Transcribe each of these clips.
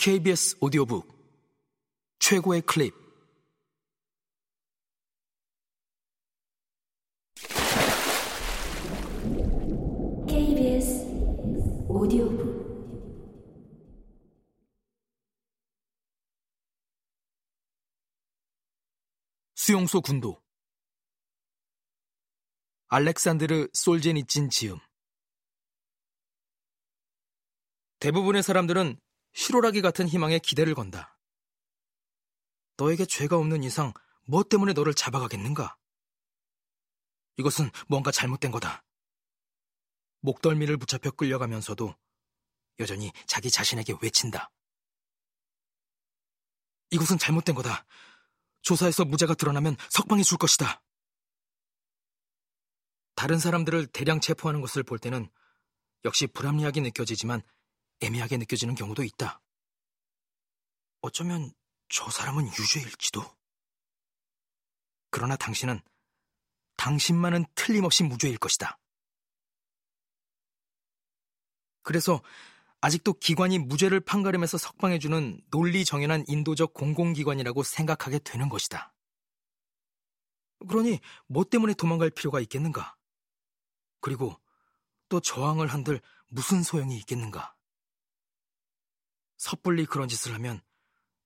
KBS 오디오북 최고의 클립. KBS 오디오북. 수용소 군도. 알렉산드르 솔제니친 지음. 대부분의 사람들은 실오라기 같은 희망에 기대를 건다. 너에게 죄가 없는 이상 뭐 때문에 너를 잡아가겠는가? 이것은 뭔가 잘못된 거다. 목덜미를 붙잡혀 끌려가면서도 여전히 자기 자신에게 외친다. 이것은 잘못된 거다. 조사에서 무죄가 드러나면 석방해 줄 것이다. 다른 사람들을 대량 체포하는 것을 볼 때는 역시 불합리하게 느껴지지만 애매하게 느껴지는 경우도 있다. 어쩌면 저 사람은 유죄일지도. 그러나 당신은 당신만은 틀림없이 무죄일 것이다. 그래서 아직도 기관이 무죄를 판가름해서 석방해주는 논리 정연한 인도적 공공기관이라고 생각하게 되는 것이다. 그러니 뭐 때문에 도망갈 필요가 있겠는가? 그리고 또 저항을 한들 무슨 소용이 있겠는가? 섣불리 그런 짓을 하면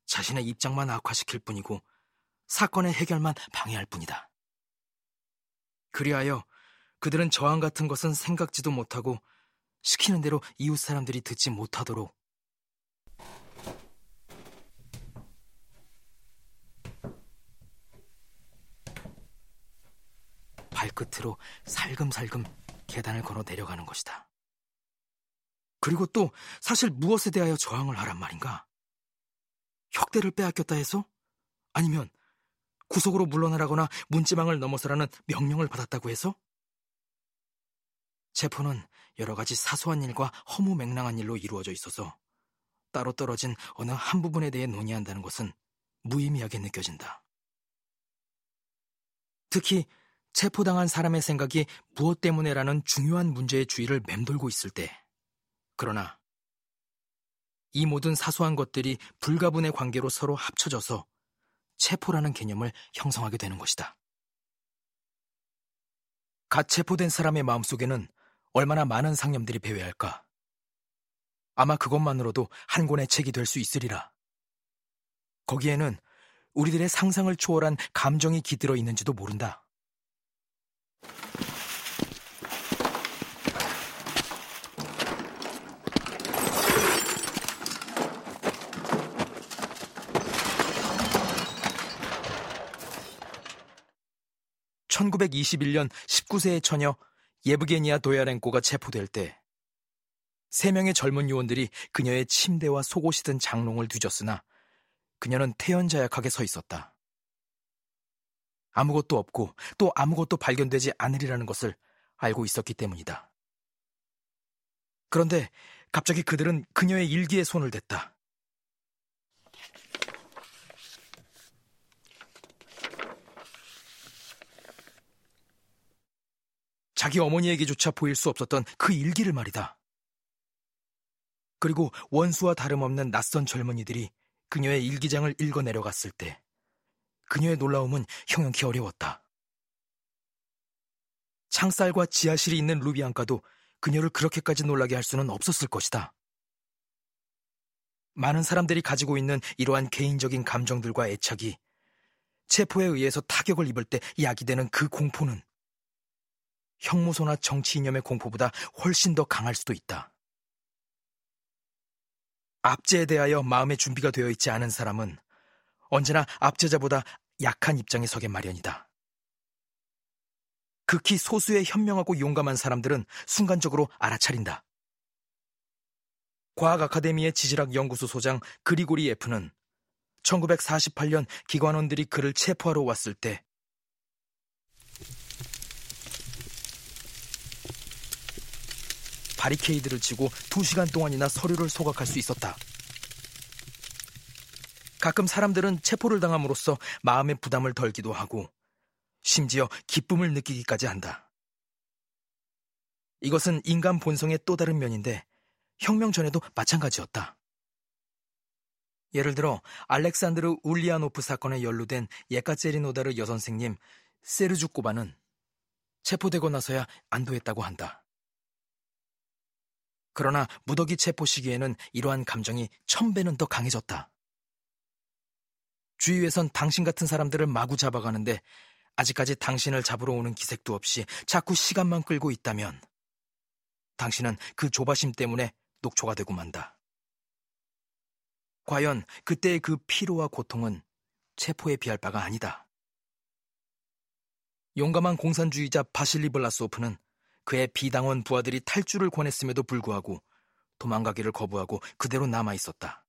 자신의 입장만 악화시킬 뿐이고 사건의 해결만 방해할 뿐이다. 그리하여 그들은 저항 같은 것은 생각지도 못하고 시키는 대로 이웃 사람들이 듣지 못하도록 발끝으로 살금살금 계단을 걸어 내려가는 것이다. 그리고 또 사실 무엇에 대하여 저항을 하란 말인가? 혁대를 빼앗겼다 해서? 아니면 구속으로 물러나라거나 문지방을 넘어서라는 명령을 받았다고 해서? 체포는 여러 가지 사소한 일과 허무 맹랑한 일로 이루어져 있어서 따로 떨어진 어느 한 부분에 대해 논의한다는 것은 무의미하게 느껴진다. 특히 체포당한 사람의 생각이 무엇 때문에라는 중요한 문제의 주의를 맴돌고 있을 때, 그러나 이 모든 사소한 것들이 불가분의 관계로 서로 합쳐져서 체포라는 개념을 형성하게 되는 것이다. 갓 체포된 사람의 마음속에는 얼마나 많은 상념들이 배회할까? 아마 그것만으로도 한 권의 책이 될 수 있으리라. 거기에는 우리들의 상상을 초월한 감정이 깃들어 있는지도 모른다. 1921년 19세의 처녀 예브게니아 도야렌코가 체포될 때, 세 명의 젊은 요원들이 그녀의 침대와 속옷이 든 장롱을 뒤졌으나 그녀는 태연자약하게 서 있었다. 아무것도 없고 또 아무것도 발견되지 않으리라는 것을 알고 있었기 때문이다. 그런데 갑자기 그들은 그녀의 일기에 손을 댔다. 자기 어머니에게조차 보일 수 없었던 그 일기를 말이다. 그리고 원수와 다름없는 낯선 젊은이들이 그녀의 일기장을 읽어 내려갔을 때 그녀의 놀라움은 형용키 어려웠다. 창살과 지하실이 있는 루비안가도 그녀를 그렇게까지 놀라게 할 수는 없었을 것이다. 많은 사람들이 가지고 있는 이러한 개인적인 감정들과 애착이 체포에 의해서 타격을 입을 때 야기되는 그 공포는 형무소나 정치 이념의 공포보다 훨씬 더 강할 수도 있다. 압제에 대하여 마음의 준비가 되어 있지 않은 사람은 언제나 압제자보다 약한 입장에 서게 마련이다. 극히 소수의 현명하고 용감한 사람들은 순간적으로 알아차린다. 과학 아카데미의 지질학 연구소 소장 그리고리 F는 1948년 기관원들이 그를 체포하러 왔을 때 바리케이드를 치고 두시간 동안이나 서류를 소각할 수 있었다. 가끔 사람들은 체포를 당함으로써 마음의 부담을 덜기도 하고 심지어 기쁨을 느끼기까지 한다. 이것은 인간 본성의 또 다른 면인데 혁명 전에도 마찬가지였다. 예를 들어 알렉산드르 울리아노프 사건에 연루된 예카제리노다르 여선생님 세르주 꼬바는 체포되고 나서야 안도했다고 한다. 그러나 무더기 체포 시기에는 이러한 감정이 천 배는 더 강해졌다. 주위에선 당신 같은 사람들을 마구 잡아가는데 아직까지 당신을 잡으러 오는 기색도 없이 자꾸 시간만 끌고 있다면 당신은 그 조바심 때문에 녹초가 되고 만다. 과연 그때의 그 피로와 고통은 체포에 비할 바가 아니다. 용감한 공산주의자 바실리 블라소프는 그의 비당원 부하들이 탈주를 권했음에도 불구하고 도망가기를 거부하고 그대로 남아 있었다.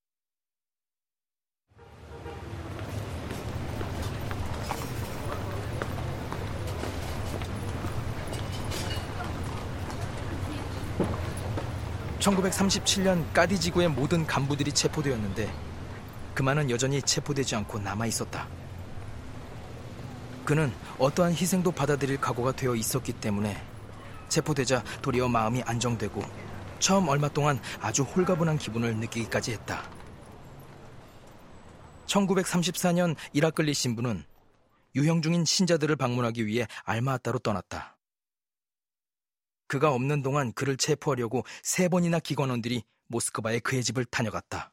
(1937년) 까디 지구의 모든 간부들이 체포되었는데 그만은 여전히 체포되지 않고 남아 있었다. 그는 어떠한 희생도 받아들일 각오가 되어 있었기 때문에 체포되자 도리어 마음이 안정되고 처음 얼마 동안 아주 홀가분한 기분을 느끼기까지 했다. 1934년 이라클리 신부는 유형 중인 신자들을 방문하기 위해 알마아따로 떠났다. 그가 없는 동안 그를 체포하려고 세 번이나 기관원들이 모스크바의 그의 집을 다녀갔다.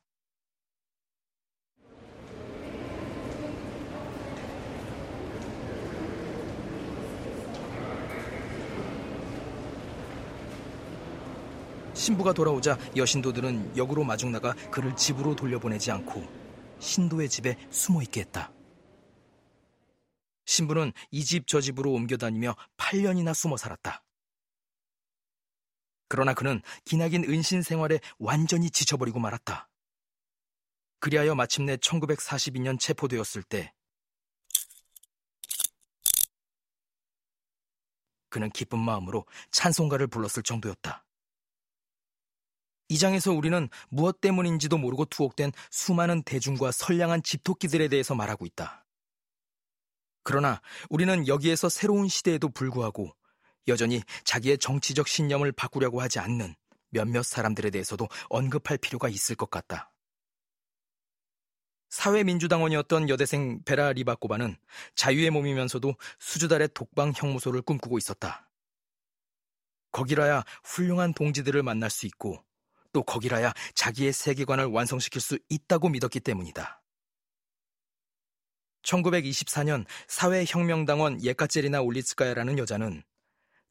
신부가 돌아오자 여신도들은 역으로 마중 나가 그를 집으로 돌려보내지 않고 신도의 집에 숨어 있게 했다. 신부는 이 집 저 집으로 옮겨 다니며 8년이나 숨어 살았다. 그러나 그는 기나긴 은신 생활에 완전히 지쳐버리고 말았다. 그리하여 마침내 1942년 체포되었을 때 그는 기쁜 마음으로 찬송가를 불렀을 정도였다. 이 장에서 우리는 무엇 때문인지도 모르고 투옥된 수많은 대중과 선량한 집토끼들에 대해서 말하고 있다. 그러나 우리는 여기에서 새로운 시대에도 불구하고 여전히 자기의 정치적 신념을 바꾸려고 하지 않는 몇몇 사람들에 대해서도 언급할 필요가 있을 것 같다. 사회민주당원이었던 여대생 베라 리바코바는 자유의 몸이면서도 수주달의 독방 형무소를 꿈꾸고 있었다. 거기라야 훌륭한 동지들을 만날 수 있고 또 거기라야 자기의 세계관을 완성시킬 수 있다고 믿었기 때문이다. 1924년 사회혁명당원 예카제리나 올리츠카야라는 여자는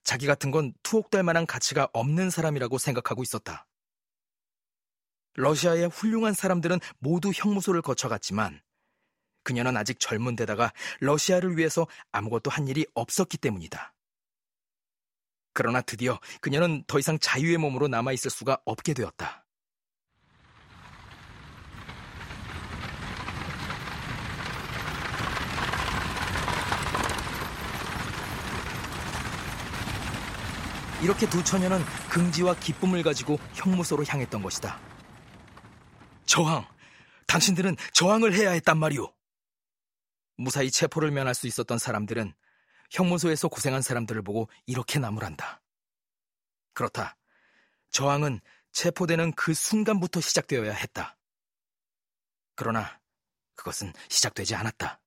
자기 같은 건 투옥될 만한 가치가 없는 사람이라고 생각하고 있었다. 러시아의 훌륭한 사람들은 모두 형무소를 거쳐갔지만 그녀는 아직 젊은 데다가 러시아를 위해서 아무것도 한 일이 없었기 때문이다. 그러나 드디어 그녀는 더 이상 자유의 몸으로 남아있을 수가 없게 되었다. 이렇게 두 처녀는 긍지와 기쁨을 가지고 형무소로 향했던 것이다. 저항! 당신들은 저항을 해야 했단 말이오! 무사히 체포를 면할 수 있었던 사람들은 형무소에서 고생한 사람들을 보고 이렇게 나무란다. 그렇다. 저항은 체포되는 그 순간부터 시작되어야 했다. 그러나 그것은 시작되지 않았다.